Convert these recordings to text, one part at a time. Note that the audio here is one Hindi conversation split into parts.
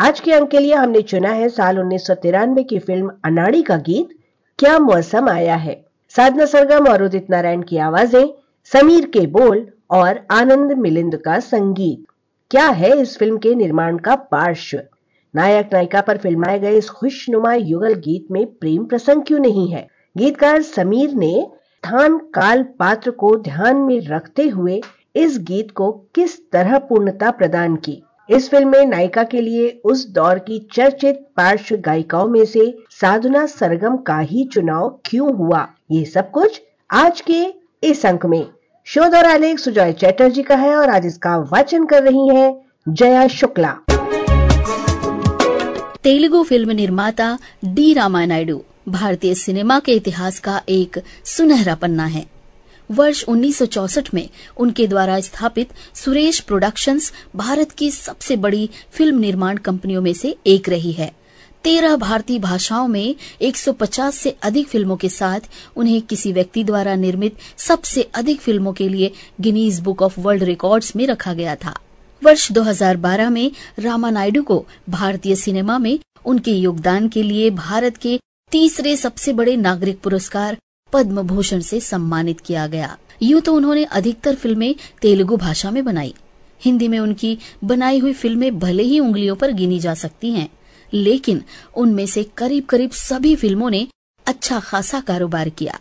आज के अंक के लिए हमने चुना है साल उन्नीस सौ तिरानवे की फ़िल्म अनाड़ी का गीत, क्या मौसम आया है? साधना सरगम और उदित नारायण की आवाज़ें, समीर के बोल और आनंद मिलिंद का संगीत। क्या है इस फ़िल्म के निर्माण का पार्श्व? नायक नायिका पर फिल्माए गए इस खुशनुमा युगल गीत में प्रेम प्रसंग क्यों नहीं है? गीतकार समीर ने स्थान काल पात्र को ध्यान में रखते हुए इस गीत को किस तरह पूर्णता प्रदान की? इस फ़िल्म में नायिका के लिए उस दौर की चर्चित पार्श्व गायिकाओं में से साधना सरगम का ही चुनाव क्यों हुआ? ये सब कुछ आज के इस अंक में। शोध और आलेख सुजॉय चैटर्जी का है और आज इसका वाचन कर रही है जया शुक्ला। तेलुगु फ़िल्म निर्माता डी रामानायडू, भारतीय सिनेमा के इतिहास का एक सुनहरा पन्ना है। वर्ष 1964 में उनके द्वारा स्थापित सुरेश प्रोडक्शंस भारत की सबसे बड़ी फ़िल्म निर्माण कंपनियों में से एक रही है। तेरह भारतीय भाषाओं में 150 से अधिक फ़िल्मों के साथ उन्हें किसी व्यक्ति द्वारा निर्मित सबसे अधिक फ़िल्मों के लिए Guinness book of world records में रखा गया था। वर्ष 2012 में रामा नायडू को भारतीय सिनेमा में उनके योगदान के लिए भारत के तीसरे सबसे बड़े नागरिक पुरस्कार पद्म भूषण से सम्मानित किया गया। यूँ तो उन्होंने अधिकतर फ़िल्में तेलुगु भाषा में बनाई। हिंदी में उनकी बनाई हुई फ़िल्में भले ही उंगलियों पर गिनी जा सकती हैं, लेकिन उनमें से करीब करीब सभी फ़िल्मों ने अच्छा खासा कारोबार किया।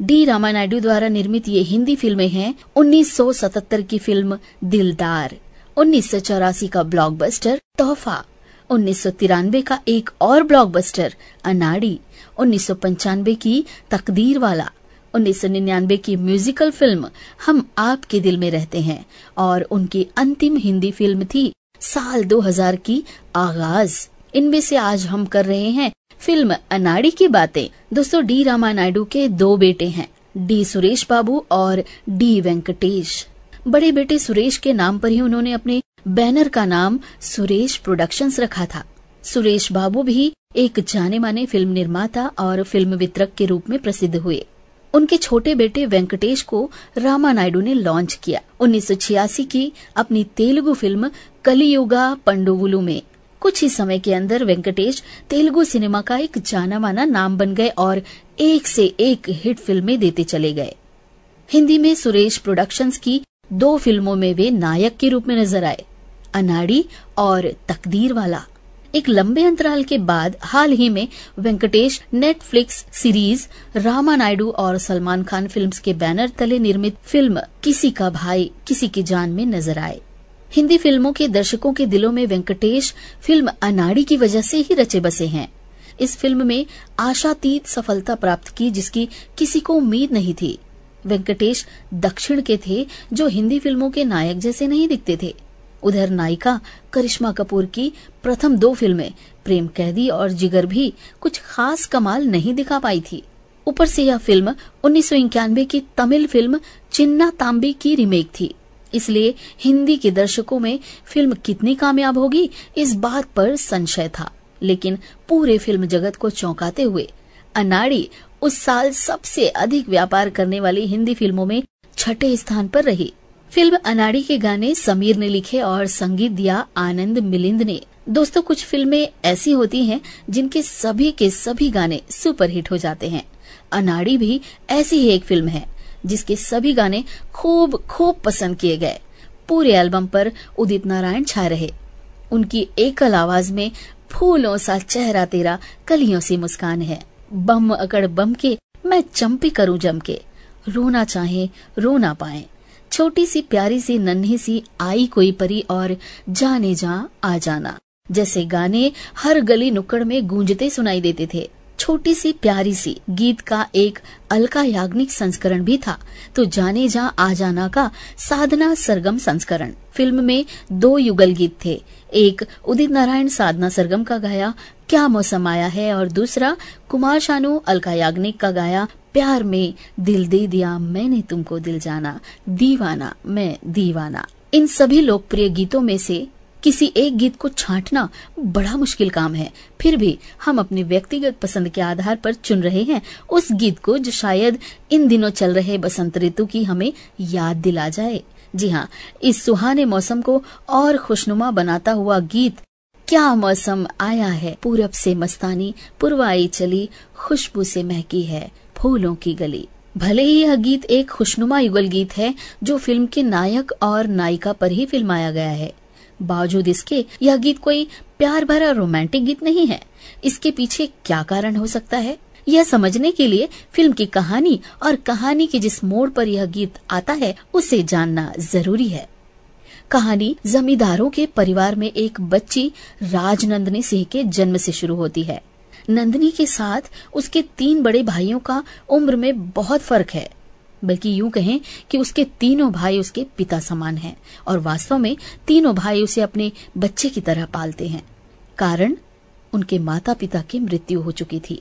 डी रामानायडू द्वारा निर्मित ये हिंदी फ़िल्में हैं 1977 की फ़िल्म दिलदार उन्नीस सौ चौरासी का ब्लॉकबस्टर तोहफा। उन्नीस सौ तिरानवे का एक और ब्लॉकबस्टर अनाड़ी, उन्नीस सौ पंचानवे की तकदीर वाला 1999 की म्यूजिकल फ़िल्म हम आपके दिल में रहते हैं, और उनकी अंतिम हिंदी फ़िल्म थी साल 2000 की आगाज़। इनमें से आज हम कर रहे हैं फ़िल्म अनाड़ी की बातें। दोस्तों, डी रामा नायडू के दो बेटे हैं, डी सुरेश बाबू और डी वेंकटेश। बड़े बेटे सुरेश के नाम पर ही उन्होंने अपने बैनर का नाम सुरेश प्रोडक्शंस रखा था। सुरेश बाबू भी एक जाने माने फ़िल्म निर्माता और फ़िल्म वितरक के रूप में प्रसिद्ध हुए। उनके छोटे बेटे वेंकटेश को रामा नायडू ने लॉन्च किया। उन्नीस सौ छियासी की अपनी तेलुगु फ़िल्म कलियुगा पंडुवुलु में। कुछ ही समय के अंदर वेंकटेश तेलुगु सिनेमा का एक जाना माना नाम बन गए और एक से एक हिट फ़िल्में देते चले गए। हिंदी में सुरेश प्रोडक्शंस की दो फ़िल्मों में वे नायक के रूप में नज़र आए, अनाड़ी और तकदीर वाला। एक लंबे अंतराल के बाद हाल ही में वेंकटेश नेटफ्लिक्स सीरीज़ रामा नायडू और सलमान खान फिल्म्स के बैनर तले निर्मित फ़िल्म किसी का भाई, किसी की जान में नज़र आए। हिंदी फ़िल्मों के दर्शकों के दिलों में वेंकटेश फ़िल्म अनाड़ी की वजह से ही रचे बसे हैं। इस फ़िल्म में आशातीत सफलता प्राप्त की जिसकी किसी को उम्मीद नहीं थी। वेंकटेश दक्षिण के थे, जो हिंदी फ़िल्मों के नायक जैसे नहीं दिखते थे। उधर नायिका करिश्मा कपूर की प्रथम दो फ़िल्में, प्रेम कैदी और जिगर भी, कुछ खास कमाल नहीं दिखा पाई थी। ऊपर से यह फ़िल्म उन्नीस सौ इक्यानवे की तमिल फ़िल्म चिन्ना तांबी की रिमेक थी। इसलिए हिंदी के दर्शकों में फ़िल्म कितनी कामयाब होगी, इस बात पर संशय था। लेकिन पूरे फ़िल्म जगत को चौंकाते हुए, अनाड़ी उस साल सबसे अधिक व्यापार करने वाली हिंदी फ़िल्मों में छठे स्थान पर रही। फ़िल्म अनाड़ी के गाने समीर ने लिखे और संगीत दिया आनंद मिलिंद ने। दोस्तों, कुछ फ़िल्में ऐसी होती हैं जिनके सभी के सभी गाने सुपरहिट हो जाते हैं। अनाड़ी भी ऐसी ही एक फ़िल्म है, जिसके सभी गाने खूब खूब पसंद किए गए। पूरे एल्बम पर उदित नारायण छा रहे। उनकी एकल आवाज़ में फूलों सा चेहरा तेरा कलियों सी मुस्कान है। बम अकड़ बम के, मैं चंपी करूँ जम के। रोना चाहे, रो ना पाए। छोटी सी प्यारी सी नन्ही सी आई कोई परी और जाने जा, आ जाना। जैसे गाने हर गली नुक्कड़ में गूंजते सुनाई देते थे। छोटी सी प्यारी सी गीत का एक अलका याग्निक संस्करण भी था। तो जाने जा, आ जाना का साधना सरगम संस्करण। फ़िल्म में दो युगल गीत थे। एक उदित नारायण साधना सरगम का गाया, क्या मौसम आया है? और दूसरा, कुमार शानू अलका याग्निक का गाया, प्यार में दिल दे दिया मैंने तुमको दिल जाना, दीवाना, मैं दीवाना। इन सभी लोकप्रिय गीतों में से किसी एक गीत को छांटना बड़ा मुश्किल काम है। फिर भी हम अपने व्यक्तिगत पसंद के आधार पर चुन रहे हैं। उस गीत को जो शायद इन दिनों चल रहे बसंत ऋतु की हमें याद दिला जाए। जी हाँ इस सुहाने मौसम को और खुशनुमा बनाता हुआ गीत, क्या मौसम आया है? पूरब से मस्तानी, पुरवाई चली, खुशबू से महकी है फूलों की गली। भले ही यह गीत एक खुशनुमा युगल गीत है, जो फ़िल्म के नायक और नायिका पर ही फिल्माया गया है। बावजूद इसके, यह गीत कोई प्यार भरा रोमांटिक गीत नहीं है। इसके पीछे क्या कारण हो सकता है? यह समझने के लिए फ़िल्म की कहानी और कहानी के जिस मोड़ पर यह गीत आता है, उसे जानना ज़रूरी है। कहानी जमींदारों के परिवार में एक बच्ची राजनंदनी सिंह के जन्म से शुरू होती है। नंदनी के साथ उसके तीन बड़े भाइयों का उम्र में बहुत फ़र्क है, बल्कि यूँ कहें कि उसके तीनों भाई उसके पिता समान हैं और वास्तव में तीनों भाई उसे अपने बच्चे की तरह पालते हैं, कारण उनके माता पिता की मृत्यु हो चुकी थी।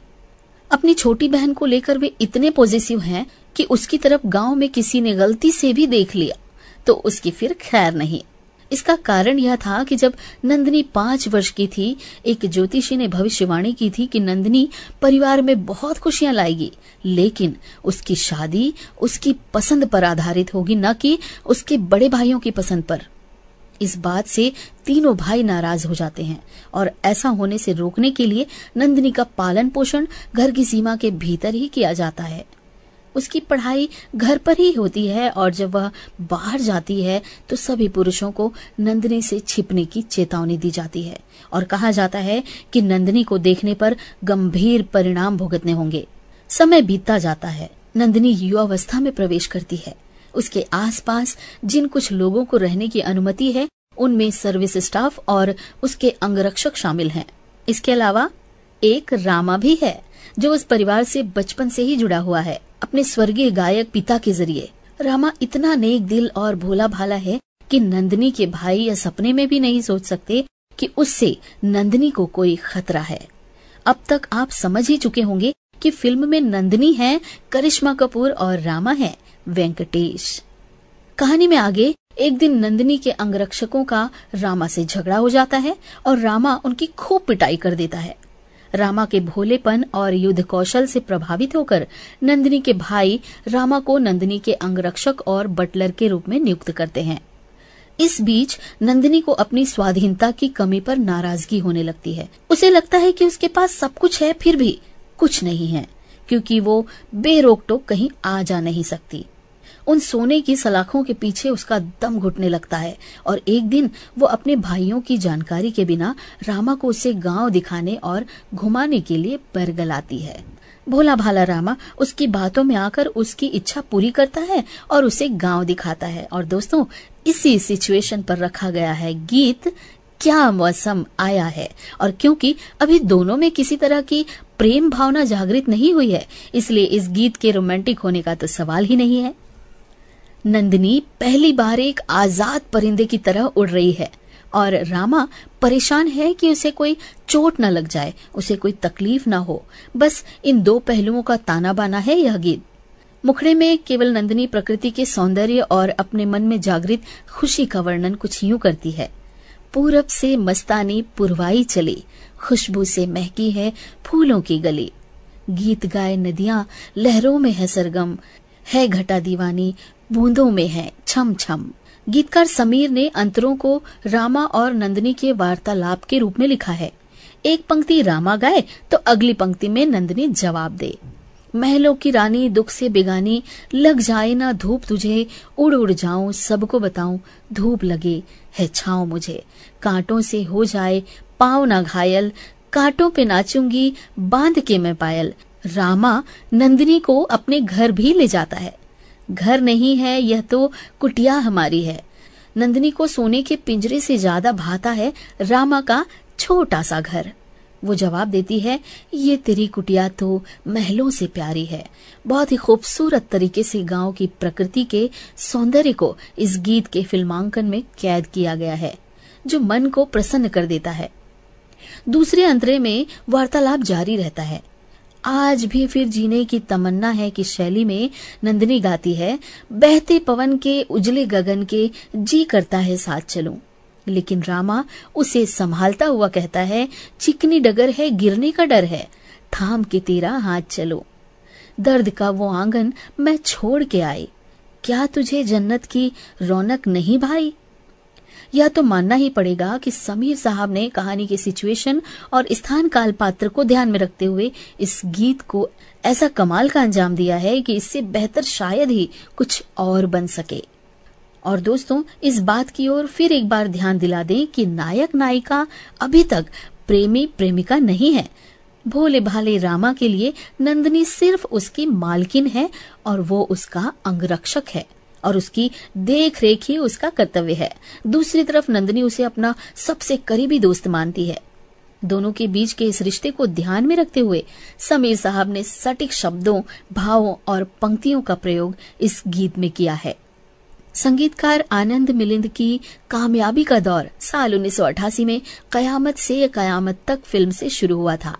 अपनी छोटी बहन को लेकर वे इतने पॉजिटिव हैं कि उसकी तरफ़ गाँव में किसी ने गलती से भी देख लिया तो उसकी फिर खैर नहीं। इसका कारण यह था कि जब नंदनी पाँच वर्ष की थी, एक ज्योतिषी ने भविष्यवाणी की थी कि नंदनी परिवार में बहुत खुशियाँ लाएगी, लेकिन उसकी शादी उसकी पसंद पर आधारित होगी, न कि उसके बड़े भाइयों की पसंद पर। इस बात से तीनों भाई नाराज़ हो जाते हैं और ऐसा होने से रोकने के लिए नंदिनी का पालन पोषण घर की सीमा के भीतर ही किया जाता है। उसकी पढ़ाई घर पर ही होती है और जब वह बाहर जाती है तो सभी पुरुषों को नंदिनी से छिपने की चेतावनी दी जाती है और कहा जाता है कि नंदिनी को देखने पर गंभीर परिणाम भुगतने होंगे। समय बीतता जाता है। नंदिनी युवावस्था में प्रवेश करती है। उसके आसपास जिन कुछ लोगों को रहने की अनुमति है, उनमें सर्विस स्टाफ और उसके अंगरक्षक शामिल हैं। इसके अलावा एक रामा भी है, जो उस परिवार से बचपन से ही जुड़ा हुआ है, अपने स्वर्गीय गायक पिता के ज़रिए। रामा इतना नेक दिल और भोला भाला है कि नंदनी के भाई या सपने में भी नहीं सोच सकते कि उससे नंदनी को कोई खतरा है। अब तक आप समझ ही चुके होंगे कि फ़िल्म में नंदनी है, करिश्मा कपूर और रामा है, वेंकटेश। कहानी में आगे, एक दिन नंदिनी के अंगरक्षकों का रामा से झगड़ा हो जाता है और रामा उनकी खूब पिटाई कर देता है। रामा के भोलेपन और युद्ध कौशल से प्रभावित होकर नंदिनी के भाई रामा को नंदिनी के अंगरक्षक और बटलर के रूप में नियुक्त करते हैं। इस बीच, नंदिनी को अपनी स्वाधीनता की कमी पर नाराज़गी होने लगती है। उसे लगता है कि उसके पास सब कुछ है, फिर भी कुछ नहीं है, क्योंकि वो बेरोक टोक कहीं आ जा नहीं सकती। उन सोने की सलाखों के पीछे उसका दम घुटने लगता है, और एक दिन वो अपने भाइयों की जानकारी के बिना रामा को उसे गाँव दिखाने और घुमाने के लिए परगलाती है। भोला भाला रामा, उसकी बातों में आकर उसकी इच्छा पूरी करता है और उसे गाँव दिखाता है। और दोस्तों, इसी सिचुएशन पर रखा गया है गीत, क्या मौसम आया है? और क्योंकि अभी दोनों में किसी तरह की प्रेम भावना जागृत नहीं हुई है, इसलिए इस गीत के रोमांटिक होने का तो सवाल ही नहीं है। नंदिनी पहली बार एक आज़ाद परिंदे की तरह उड़ रही है, और रामा परेशान है कि उसे कोई चोट न लग जाए, उसे कोई तकलीफ़ न हो। बस इन दो पहलुओं का ताना बाना है यह गीत। मुखड़े में केवल नंदिनी प्रकृति के सौंदर्य और अपने मन में जागृत खुशी का वर्णन कुछ यूँ करती है। पूरब से मस्तानी पुरवाई चली। खुशबू से महकी है फूलों की गली। गीत गाए नदियाँ लहरों में है सरगम। है घटा दीवानी, बूंदों में है छम छम गीतकार समीर ने अंतरों को रामा और नंदनी के वार्तालाप के रूप में लिखा है। एक पंक्ति रामा गाए तो अगली पंक्ति में नंदनी जवाब दे। महलों की रानी, दुख से बिगानी, लग जाए ना धूप तुझे, उड़ उड़ जाऊँ, सबको बताऊँ धूप लगे है, छाव मुझे। कांटों से हो जाए पाव ना घायल, कांटों पे नाचूँगी बाँध के मैं पायल। रामा नंदिनी को अपने घर भी ले जाता है। घर नहीं है, यह तो कुटिया हमारी है। नंदिनी को सोने के पिंजरे से ज़्यादा भाता है रामा का छोटा सा घर। वो जवाब देती है, ये तेरी कुटिया तो महलों से प्यारी है। बहुत ही खूबसूरत तरीके से गाँव की प्रकृति के सौंदर्य को इस गीत के फिल्मांकन में कैद किया गया है, जो मन को प्रसन्न कर देता है। दूसरे अंतरे में वार्तालाप जारी रहता है। आज भी फिर जीने की तमन्ना है कि शैली में नंदिनी गाती है, बहते पवन के उजले गगन के जी करता है साथ चलूँ। लेकिन रामा उसे संभालता हुआ कहता है, चिकनी डगर है, गिरने का डर है। थाम के तेरा हाथ चलो। दर्द का वो आँगन मैं छोड़ के आई। क्या तुझे जन्नत की रौनक नहीं भाई? यह तो मानना ही पड़ेगा कि समीर साहब ने कहानी के सिचुएशन और स्थान काल पात्र को ध्यान में रखते हुए इस गीत को ऐसा कमाल का अंजाम दिया है कि इससे बेहतर शायद ही कुछ और बन सके। और दोस्तों, इस बात की ओर फिर एक बार ध्यान दिला दें कि नायक नायिका अभी तक प्रेमी प्रेमिका नहीं है। भोले भाले रामा के लिए नंदनी सिर्फ़ उसकी मालकिन है और वो उसका अंगरक्षक है और उसकी देख रेख ही उसका कर्तव्य है। दूसरी तरफ़ नंदनी उसे अपना सबसे करीबी दोस्त मानती है। दोनों के बीच के इस रिश्ते को ध्यान में रखते हुए समीर साहब ने सटीक शब्दों, भावों और पंक्तियों का प्रयोग इस गीत में किया है। संगीतकार आनंद मिलिंद की कामयाबी का दौर साल 1988 में कयामत से कयामत तक फ़िल्म से शुरू हुआ था।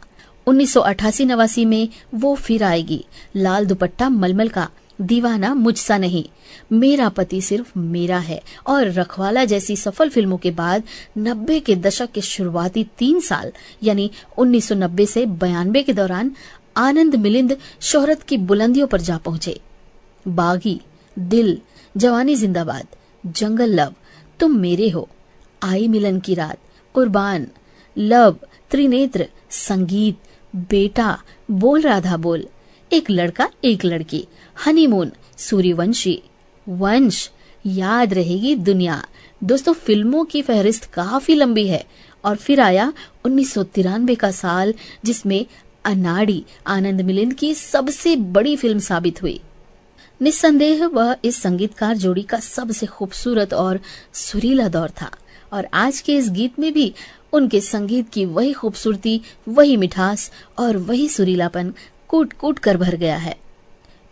उन्नीस नवासी में वो फिर आएगी। लाल दुपट्टा मलमल का, दीवाना मुझसा नहीं। मेरा पति सिर्फ़ मेरा है और रखवाला जैसी सफल फ़िल्मों के बाद नब्बे के दशक के शुरुआती तीन साल, यानी 1990 से बयानबे के दौरान आनंद मिलिंद शोहरत की बुलंदियों पर जा पहुँचे। बागी, दिल जवानी जिंदाबाद, जंगल लव, तुम मेरे हो। आई मिलन की रात, कुर्बान, लव, त्रिनेत्र, संगीत, बेटा, बोल राधा बोल। एक लड़का, एक लड़की हनीमून सूर्यवंशी। वंश, याद रहेगी दुनिया। दोस्तों, फ़िल्मों की फहरिस्त काफ़ी लंबी है, और फिर आया उन्नीस सौ तिरानबे का साल, जिसमें अनाड़ी, आनंद मिलिंद की सबसे बड़ी फ़िल्म साबित हुई। निस्संदेह वह इस संगीतकार जोड़ी का सबसे खूबसूरत और सुरीला दौर था। और आज के इस गीत में भी उनके संगीत की वही खूबसूरती, वही मिठास और वही सुरीलापन कूट कूट कर भर गया है।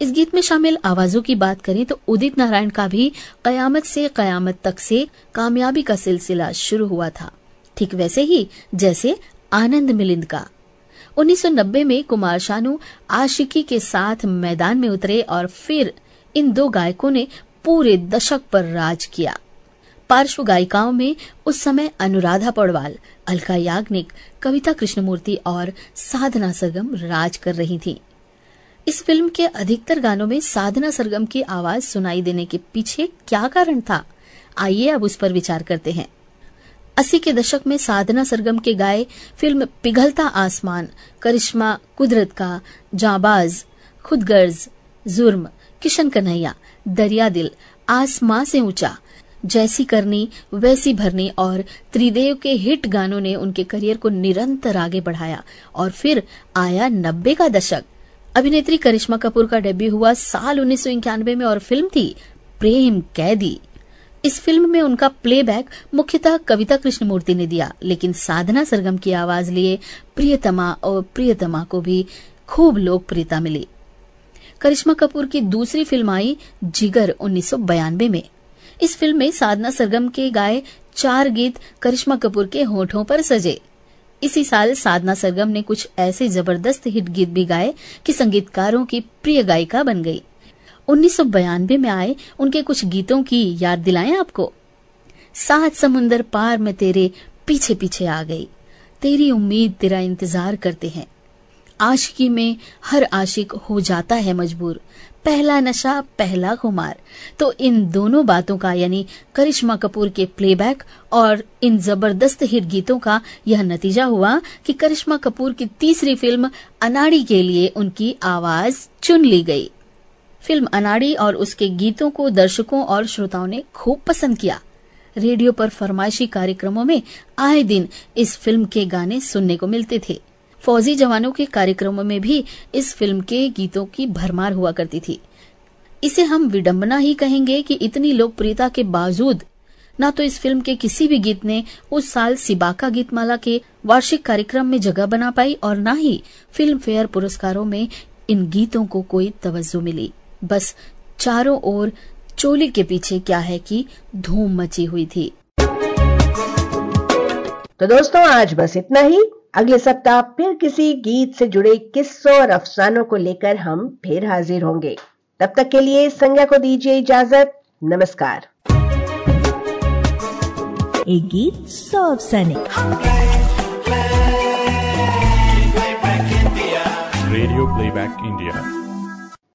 इस गीत में शामिल आवाजों की बात करें तो उदित नारायण का भी कयामत से कयामत तक से कामयाबी का सिलसिला शुरू हुआ था। ठीक वैसे ही, जैसे आनंद मिलिंद का। 1990 में कुमार शानू आशिकी के साथ मैदान में उतरे और फिर इन दो गायकों ने पूरे दशक पर राज किया। पार्श्व गायिकाओं में उस समय अनुराधा पौडवाल, अलका याग्निक, कविता कृष्णमूर्ति और साधना सरगम राज कर रही थी। इस फ़िल्म के अधिकतर गानों में साधना सरगम की आवाज़ सुनाई देने के पीछे क्या कारण था? आइए अब उस पर विचार करते हैं। अस्सी के दशक में साधना सरगम के गाए फ़िल्म पिघलता आसमान, करिश्मा कुदरत का, जाबाज, खुदगर्ज, जुर्म, किशन कन्हैया दरिया दिल आसमां से ऊँचा, जैसी करनी, वैसी भरनी और त्रिदेव के हिट गानों ने उनके करियर को निरंतर आगे बढ़ाया और फिर आया नब्बे का दशक। अभिनेत्री करिश्मा कपूर का डेब्यू हुआ साल उन्नीस सौ इक्यानबे में और फ़िल्म थी प्रेम कैदी। इस फ़िल्म में उनका प्लेबैक मुख्यतः कविता कृष्णमूर्ति ने दिया, लेकिन साधना सरगम की आवाज़ लिए प्रियतमा और प्रियतमा को भी खूब लोकप्रियता मिली। करिश्मा कपूर की दूसरी फ़िल्म आई, जिगर, उन्नीस में। इस फ़िल्म में साधना सरगम के गाए चार गीत करिश्मा कपूर के होठों पर सजे। इसी साल साधना सरगम ने कुछ ऐसे ज़बरदस्त हिट गीत भी गाए कि संगीतकारों की प्रिय गायिका बन गई। उन्नीस में आए, उनके कुछ गीतों की याद दिलाएँ आपको? सात समुन्दर पार में तेरे पीछे पीछे आ गई। तेरी उम्मीद तेरा इंतज़ार करते हैं। आशिकी में हर आशिक हो जाता है मजबूर। पहला नशा, पहला खुमार। तो इन दोनों बातों का, यानी करिश्मा कपूर के प्लेबैक और इन ज़बरदस्त हिट गीतों का यह नतीजा हुआ कि करिश्मा कपूर की तीसरी फ़िल्म अनाड़ी के लिए उनकी आवाज़ चुन ली गई। फ़िल्म अनाड़ी और उसके गीतों को दर्शकों और श्रोताओं ने खूब पसंद किया। रेडियो पर फरमाइशी कार्यक्रमों में आए दिन इस फ़िल्म के गाने सुनने को मिलते थे। फौजी जवानों के कार्यक्रमों में भी इस फ़िल्म के गीतों की भरमार हुआ करती थी। इसे हम विडंबना ही कहेंगे कि इतनी लोकप्रियता के बावजूद न तो इस फ़िल्म के किसी भी गीत ने उस साल सिबाका गीतमाला के वार्षिक कार्यक्रम में जगह बना पाई और न ही फ़िल्म फेयर पुरस्कारों में इन गीतों को कोई तवज्जो मिली। बस चारों ओर चोली के पीछे क्या है कि धूम मची हुई थी। तो दोस्तों आज बस इतना ही। अगले सप्ताह फिर किसी गीत से जुड़े किस्सों और अफसानों को लेकर हम फिर हाजिर होंगे। तब तक के लिए संज्ञा को दीजिए इजाज़त। नमस्कार। एक गीत सौ अफसाने। Radio Playback India.